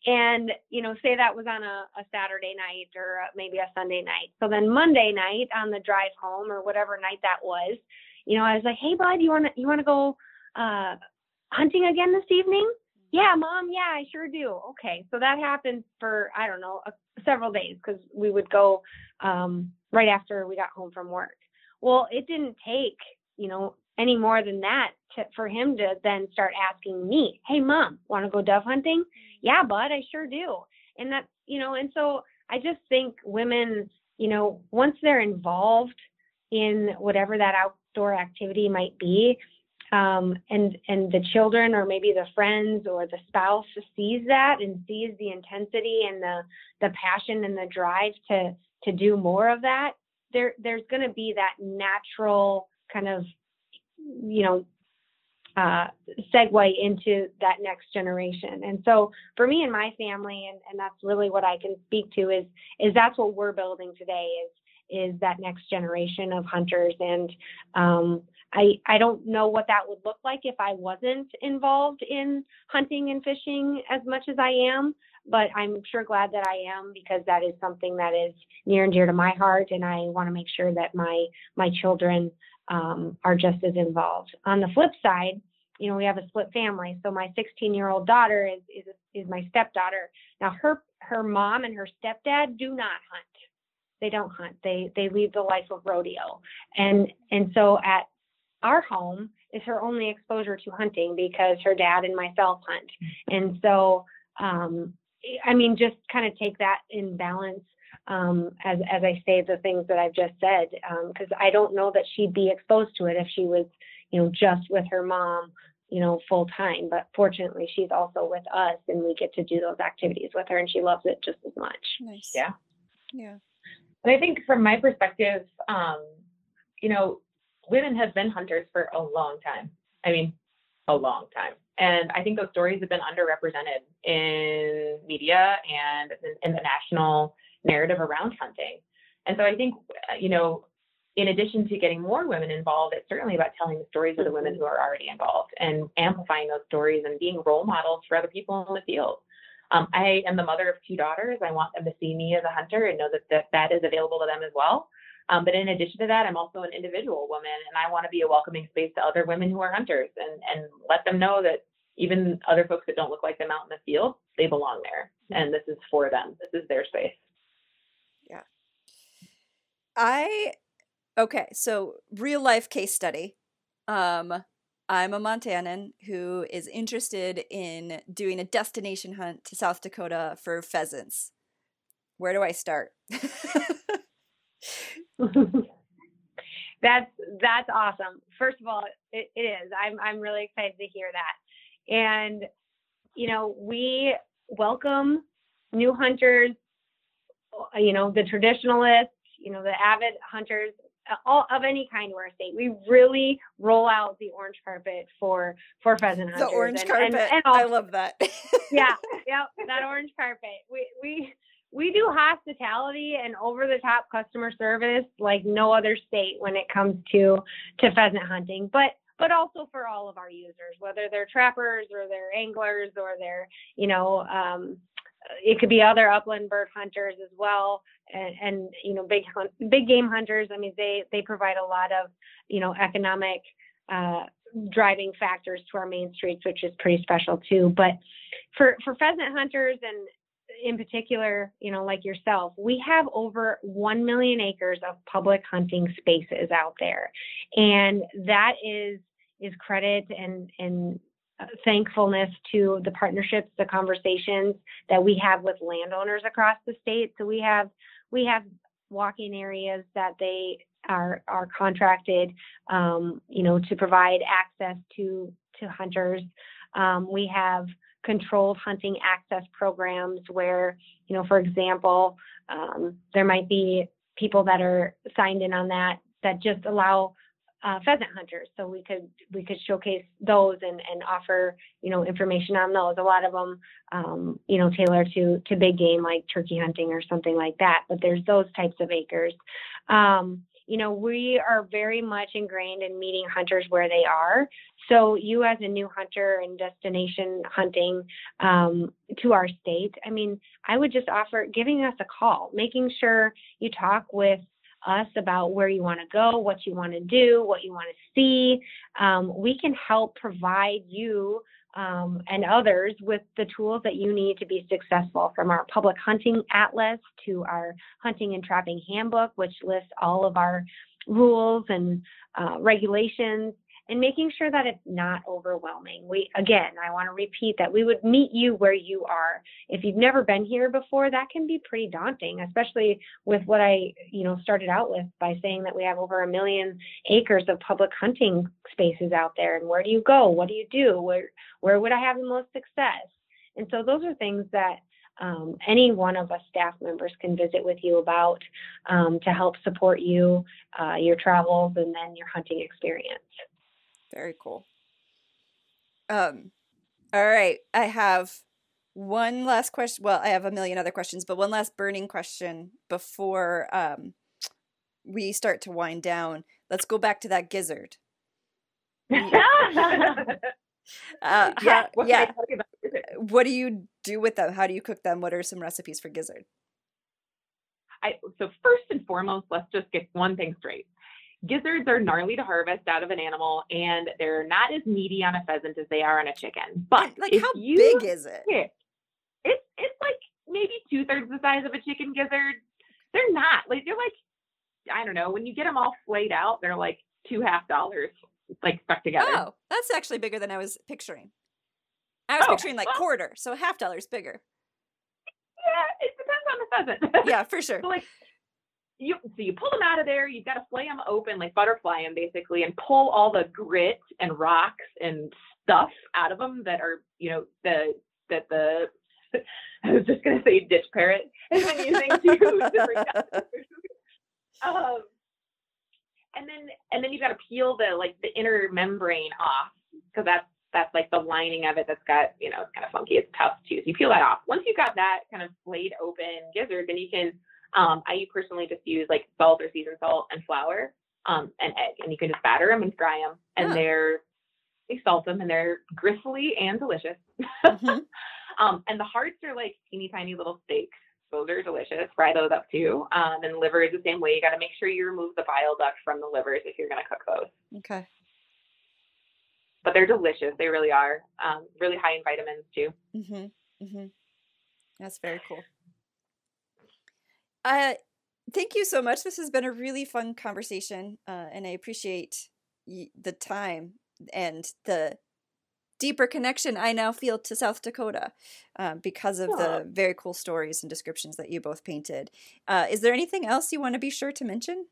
and you know say that was on a, a saturday night or maybe a sunday night so then monday night on the drive home or whatever night that was you know i was like hey bud you want to you want to go uh hunting again this evening yeah, mom, yeah, I sure do. Okay. So that happened for, I don't know, several days because we would go um, right after we got home from work. Well, it didn't take, you know, any more than that to, for him to then start asking me, hey, mom, want to go dove hunting? Yeah, bud, I sure do. And that, you know, and so I just think women, you know, once they're involved in whatever that outdoor activity might be, um, and and the children or maybe the friends or the spouse sees that and sees the intensity and the the passion and the drive to to do more of that there there's going to be that natural kind of you know uh, segue into that next generation. And so for me and my family, and, and that's really what I can speak to is is that's what we're building today is is that next generation of hunters. And um, I, I don't know what that would look like if I wasn't involved in hunting and fishing as much as I am, but I'm sure glad that I am because that is something that is near and dear to my heart, and I want to make sure that my my children um, are just as involved. On the flip side, you know, we have a split family, so my 16 year old daughter is is is my stepdaughter. Now her her mom and her stepdad do not hunt they don't hunt. They they lead the life of rodeo. And and so at our home is her only exposure to hunting because her dad and myself hunt. And so um I mean just kind of take that in balance um, as as I say the things that I've just said, because um, I don't know that she'd be exposed to it if she was, you know, just with her mom, you know, full time. But fortunately, she's also with us, and we get to do those activities with her, and she loves it just as much. Nice. Yeah. Yeah. And I think from my perspective, um, you know, women have been hunters for a long time. I mean, a long time. And I think those stories have been underrepresented in media and in, the national narrative around hunting. And so I think, you know, in addition to getting more women involved, it's certainly about telling the stories of the women who are already involved and amplifying those stories and being role models for other people in the field. Um, I am the mother of two daughters. I want them to see me as a hunter and know that that, that is available to them as well. Um, but in addition to that, I'm also an individual woman, and I want to be a welcoming space to other women who are hunters and, and let them know that even other folks that don't look like them out in the field, they belong there, and this is for them. This is their space. Yeah. I okay. So real life case study. Um, I'm a Montanan who is interested in doing a destination hunt to South Dakota for pheasants. Where do I start? *laughs* *laughs* that's that's awesome. First of all, it, it is. I'm I'm really excited to hear that. And you know, we welcome new hunters, uh, you know, the traditionalists, you know, the avid hunters uh, all of any kind where state. We really roll out the orange carpet for for pheasant hunters. The orange and, carpet. And, and I love that. yeah, *laughs* yeah, that orange carpet. We we we do hospitality and over the top customer service like no other state when it comes to to pheasant hunting. But but also for all of our users, whether they're trappers or they're anglers or they're, you know, um, it could be other upland bird hunters as well and, and you know big hunt, big game hunters i mean they they provide a lot of you know economic uh, driving factors to our main streets which is pretty special too but for for pheasant hunters and in particular you know like yourself we have over 1 million acres of public hunting spaces out there and that is is credit and and thankfulness to the partnerships, the conversations that we have with landowners across the state. So we have we have walking areas that they are are contracted, um, you know, to provide access to to hunters. Um, we have controlled hunting access programs where, you know, for example, um, there might be people that are signed in on that that just allow uh, pheasant hunters. So we could we could showcase those and, and offer you know information on those. A lot of them um, you know tailor to to big game like turkey hunting or something like that. But there's those types of acres. Um, you know we are very much ingrained in meeting hunters where they are. So you as a new hunter and destination hunting um, to our state, I mean, I would just offer giving us a call, making sure you talk with us about where you want to go, what you want to do, what you want to see. Um, we can help provide you um, and others with the tools that you need to be successful from our public hunting atlas to our hunting and trapping handbook, which lists all of our rules and uh, regulations and making sure that it's not overwhelming. We again, I want to repeat that we would meet you where you are. If you've never been here before, that can be pretty daunting, especially with what I, you know, started out with by saying that we have over a million acres of public hunting spaces out there and where do you go? What do you do? Where where would I have the most success? And so those are things that um, any one of us staff members can visit with you about um, to help support you, uh, your travels, and then your hunting experience. Very cool. Um, all right. I have one last question. Well, I have a million other questions, but one last burning question before um, we start to wind down. Let's go back to that gizzard. *laughs* Uh, yeah, what yeah. What do you do with them? How do you cook them? What are some recipes for gizzard? I, so first and foremost, let's just get one thing straight. Gizzards are gnarly to harvest out of an animal, and they're not as meaty on a pheasant as they are on a chicken. But like, how big is it? it? It's it's like maybe two thirds the size of a chicken gizzard. They're not like they're like I don't know. When you get them all flayed out, they're like two half dollars, like stuck together. Oh, that's actually bigger than I was picturing. I was oh, picturing like well, quarter, so half dollar's bigger. Yeah, it depends on the pheasant. yeah, for sure. *laughs* So like you so you pull them out of there you've got to flay them open like butterfly them basically and pull all the grit and rocks and stuff out of them that are you know the that the *laughs* I was just gonna say ditch parrot *laughs* has been using to, *laughs* um, and then and then you've got to peel the like the inner membrane off because that's that's like the lining of it that's got you know it's kind of funky it's tough too so you peel that off. Once you've got that kind of flayed open gizzard then you can um, I personally just use like salt or seasoned salt and flour um, and egg, and you can just batter them and fry them, and they're they salt them and they're gristly and delicious. Mm-hmm. *laughs* um, and the hearts are like teeny tiny little steaks. Those are delicious. Fry those up too. Um, and liver is the same way. You got to make sure you remove the bile duct from the livers if you're going to cook those. Okay. But they're delicious. They really are. Um, really high in vitamins too. Mhm. Mhm. That's very cool. Uh, thank you so much. This has been a really fun conversation, uh, and I appreciate y- the time and the deeper connection I now feel to South Dakota uh, because of the very cool stories and descriptions that you both painted. Uh, is there anything else you want to be sure to mention?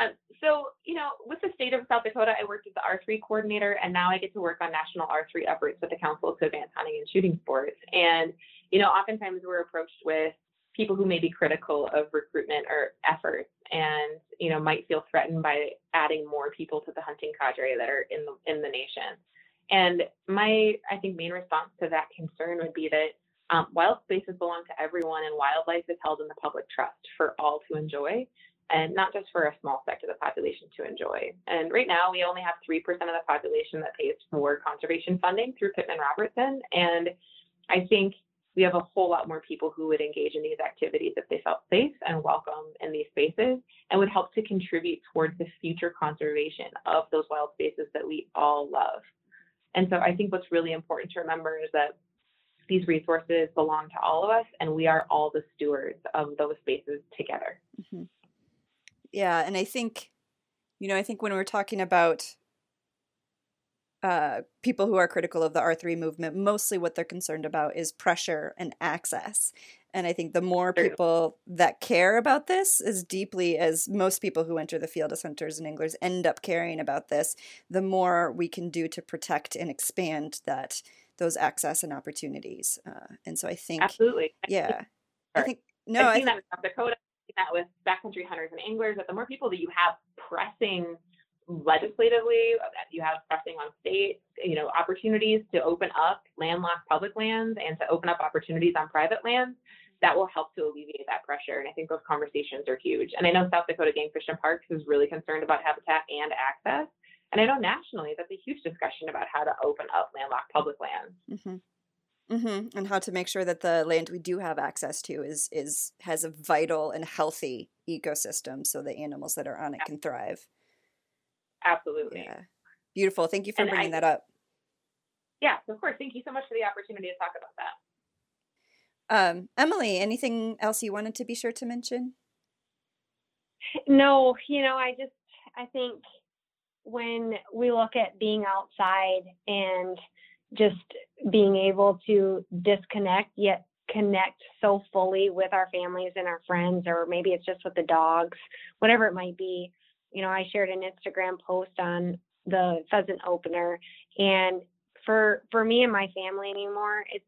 Um, so, you know, with the state of South Dakota, I worked as the R3 coordinator, and now I get to work on national R3 efforts with the Council to Advance Hunting and Shooting Sports. And, you know, oftentimes we're approached with people who may be critical of recruitment or efforts and you know might feel threatened by adding more people to the hunting cadre that are in the in the nation and my i think main response to that concern would be that um, wild spaces belong to everyone and wildlife is held in the public trust for all to enjoy and not just for a small sector of the population to enjoy. And right now, we only have 3% of the population that pays for conservation funding through Pittman Robertson. And I think we have a whole lot more people who would engage in these activities if they felt safe and welcome in these spaces and would help to contribute towards the future conservation of those wild spaces that we all love. And so I think what's really important to remember is that these resources belong to all of us and we are all the stewards of those spaces together. Mm-hmm. Yeah, and I think, you know, I think when we're talking about uh, people who are critical of the R3 movement, mostly what they're concerned about is pressure and access. And I think the more people that care about this, as deeply as most people who enter the field as hunters and anglers end up caring about this, the more we can do to protect and expand that those access and opportunities. Uh, and so I think, absolutely, yeah, I think no, I've seen I that with South Dakota, I've seen that with backcountry hunters and anglers. That the more people that you have pressing legislatively you have pressing on state you know opportunities to open up landlocked public lands and to open up opportunities on private lands that will help to alleviate that pressure. And i think those conversations are huge. And i know south dakota game fish and parks is really concerned about habitat and access. And i know nationally that's a huge discussion about how to open up landlocked public lands. Mm-hmm. Mm-hmm. and how to make sure that the land we do have access to is is has a vital and healthy ecosystem so the animals that are on it can thrive Absolutely. Yeah. Beautiful. Thank you for and bringing I, that up. Yeah, of course. Thank you so much for the opportunity to talk about that. Um, Emily, anything else you wanted to be sure to mention? No, you know, I just I think when we look at being outside and just being able to disconnect yet connect so fully with our families and our friends or maybe it's just with the dogs whatever it might be you know i shared an instagram post on the pheasant opener. And for for me and my family anymore it's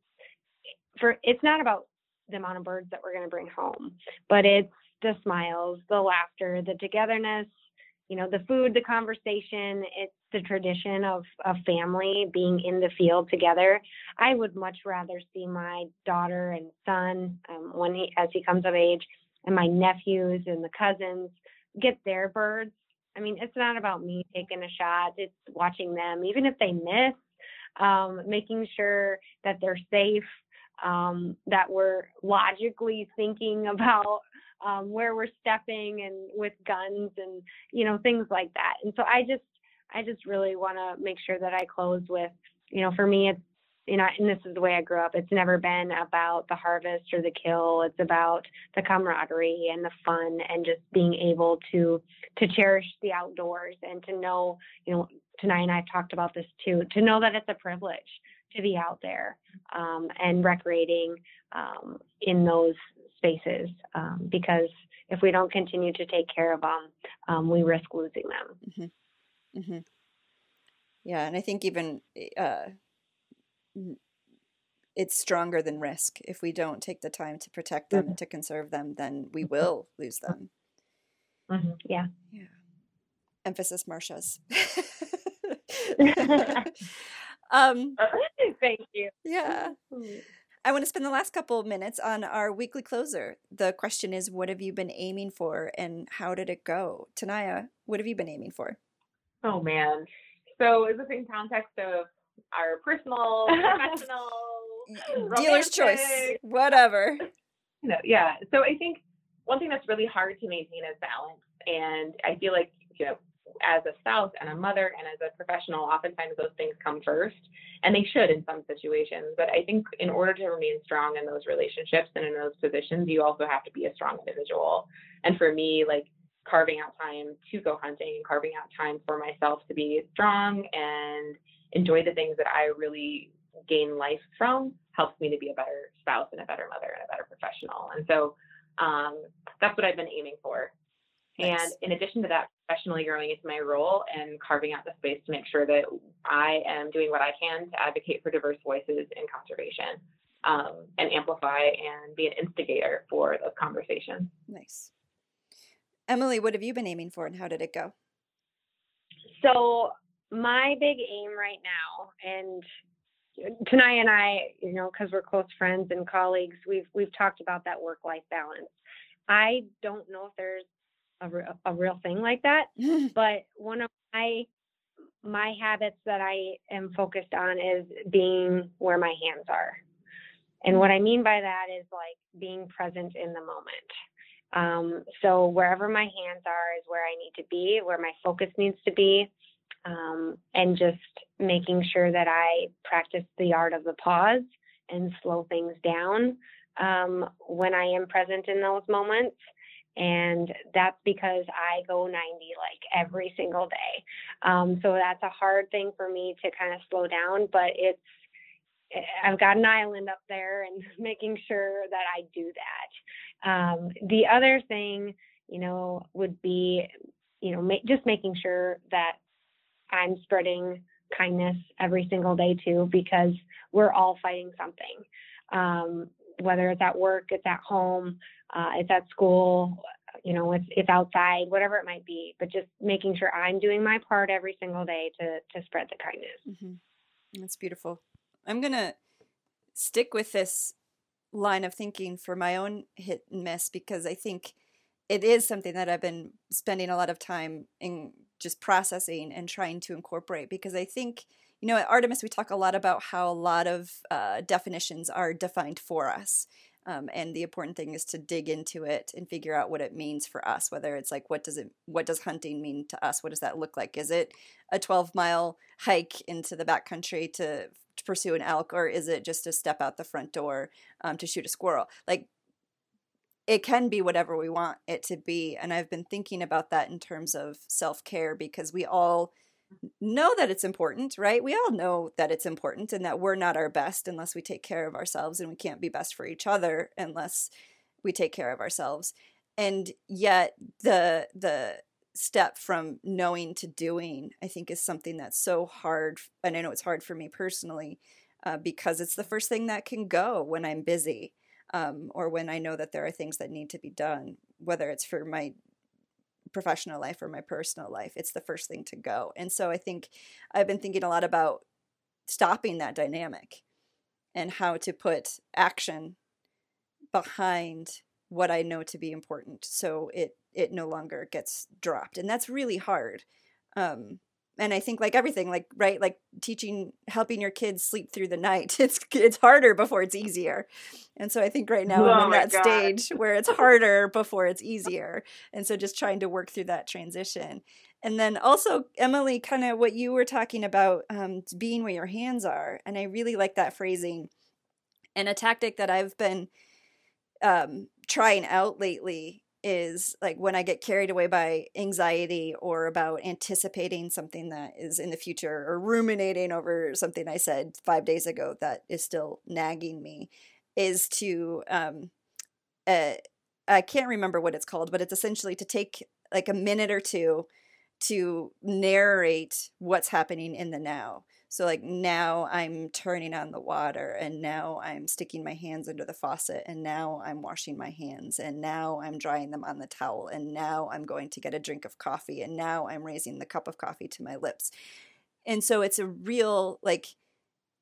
for it's not about the amount of birds that we're going to bring home but it's the smiles the laughter the togetherness you know the food the conversation. It's the tradition of a family being in the field together. I would much rather see my daughter and son um, when he as he comes of age and my nephews and the cousins get their birds i mean it's not about me taking a shot it's watching them even if they miss um, making sure that they're safe um, that we're logically thinking *laughs* about um, where we're stepping and with guns and you know things like that. And so I just I just really want to make sure that I close with you know for me it's you know and this is the way I grew up. It's never been about the harvest or the kill. It's about the camaraderie and the fun and just being able to to cherish the outdoors and to know you know tonight and I've talked about this too to know that it's a privilege to be out there um, and recreating um, in those spaces um, because if we don't continue to take care of them, um, we risk losing them. Mm-hmm. Mm-hmm. Yeah, and I think even uh, it's stronger than risk. If we don't take the time to protect them, mm-hmm. to conserve them, then we mm-hmm. will lose them. Mm-hmm. Yeah. Yeah. Emphasis, Marcia's. *laughs* *laughs* um, *laughs* Thank you. Yeah. I want to spend the last couple of minutes on our weekly closer. The question is, what have you been aiming for and how did it go? Taniya, what have you been aiming for? Oh, man. So, is this in context of our personal, professional, *laughs* dealer's choice, whatever? *laughs* No, yeah. So, I think one thing that's really hard to maintain is balance. And I feel like, you know, as a spouse and a mother and as a professional, oftentimes those things come first, and they should in some situations. But I think in order to remain strong in those relationships and in those positions, you also have to be a strong individual. And for me, like carving out time to go hunting and carving out time for myself to be strong and enjoy the things that I really gain life from helps me to be a better spouse and a better mother and a better professional. And so um, that's what I've been aiming for. Nice. And in addition to that, professionally growing into my role and carving out the space to make sure that I am doing what I can to advocate for diverse voices in conservation um, and amplify and be an instigator for those conversations. Nice. Emily, what have you been aiming for and how did it go? So, my big aim right now, and Taniya and I, you know, because we're close friends and colleagues, we've we've talked about that work life balance. I don't know if there's a, a real thing like that. *laughs* but one of my my habits that I am focused on is being where my hands are. And what I mean by that is like being present in the moment. Um, so wherever my hands are is where I need to be, where my focus needs to be, um, and just making sure that I practice the art of the pause and slow things down um, when I am present in those moments. And that's because I go 90 like every single day. Um, so that's a hard thing for me to kind of slow down, but it's, I've got an island up there and *laughs* making sure that I do that. Um, the other thing, you know, would be, you know, ma- just making sure that I'm spreading kindness every single day too, because we're all fighting something. Um, whether it's at work, it's at home, uh, it's at school, you know, it's it's outside, whatever it might be. But just making sure I'm doing my part every single day to to spread the kindness. Mm-hmm. That's beautiful. I'm gonna stick with this line of thinking for my own hit and miss because I think it is something that I've been spending a lot of time in just processing and trying to incorporate because I think you know, at Artemis, we talk a lot about how a lot of uh, definitions are defined for us. Um, and the important thing is to dig into it and figure out what it means for us. Whether it's like, what does it, what does hunting mean to us? What does that look like? Is it a 12 mile hike into the backcountry to, to pursue an elk or is it just to step out the front door um, to shoot a squirrel like it can be whatever we want it to be and i've been thinking about that in terms of self-care because we all know that it's important right? We all know that it's important and that we're not our best unless we take care of ourselves and we can't be best for each other unless we take care of ourselves and yet the the step from knowing to doing i think is something that's so hard and i know it's hard for me personally uh, because it's the first thing that can go when i'm busy um, or when i know that there are things that need to be done whether it's for my professional life or my personal life it's the first thing to go and so i think i've been thinking a lot about stopping that dynamic and how to put action behind what I know to be important, so it it no longer gets dropped, and that's really hard. Um, and I think like everything, like right, like teaching, helping your kids sleep through the night, *laughs* it's it's harder before it's easier. And so I think right now oh I'm in that God. stage where it's *laughs* harder before it's easier, and so just trying to work through that transition. And then also Emily, kind of what you were talking about, um, being where your hands are, and I really like that phrasing. And a tactic that I've been um, trying out lately is like when I get carried away by anxiety or about anticipating something that is in the future or ruminating over something I said five days ago that is still nagging me, is to um, uh, I can't remember what it's called, but it's essentially to take like a minute or two to narrate what's happening in the now. So, like, now I'm turning on the water, and now I'm sticking my hands under the faucet, and now I'm washing my hands, and now I'm drying them on the towel, and now I'm going to get a drink of coffee, and now I'm raising the cup of coffee to my lips. And so it's a real, like,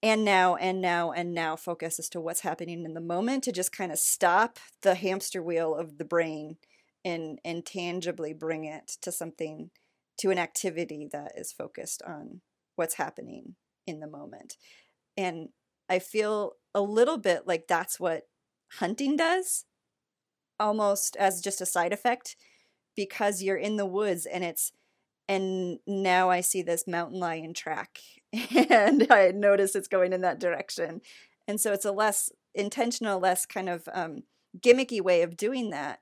and now, and now, and now focus as to what's happening in the moment to just kind of stop the hamster wheel of the brain and and tangibly bring it to something to an activity that is focused on what's happening in the moment. And I feel a little bit like that's what hunting does, almost as just a side effect, because you're in the woods and it's, and now I see this mountain lion track *laughs* and I notice it's going in that direction. And so it's a less intentional, less kind of um, gimmicky way of doing that.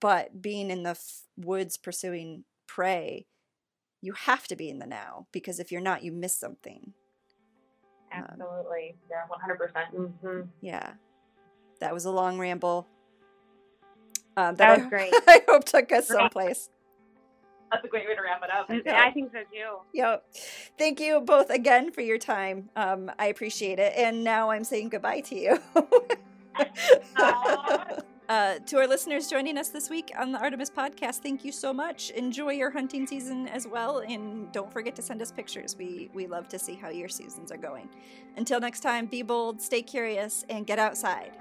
But being in the f- woods pursuing prey you have to be in the now because if you're not, you miss something. Um, Absolutely. Um, yeah, 100%. percent mm-hmm. Yeah. That was a long ramble. Um, that, that was I, great. *laughs* I hope took us *laughs* someplace. That's a great way to wrap it up. Yeah, I think so too. Yep. Thank you both again for your time. Um, I appreciate it. And now I'm saying goodbye to you. Uh, *laughs* Uh, to our listeners joining us this week on the Artemis podcast, thank you so much. Enjoy your hunting season as well, and don't forget to send us pictures. We we love to see how your seasons are going. Until next time, be bold, stay curious, and get outside.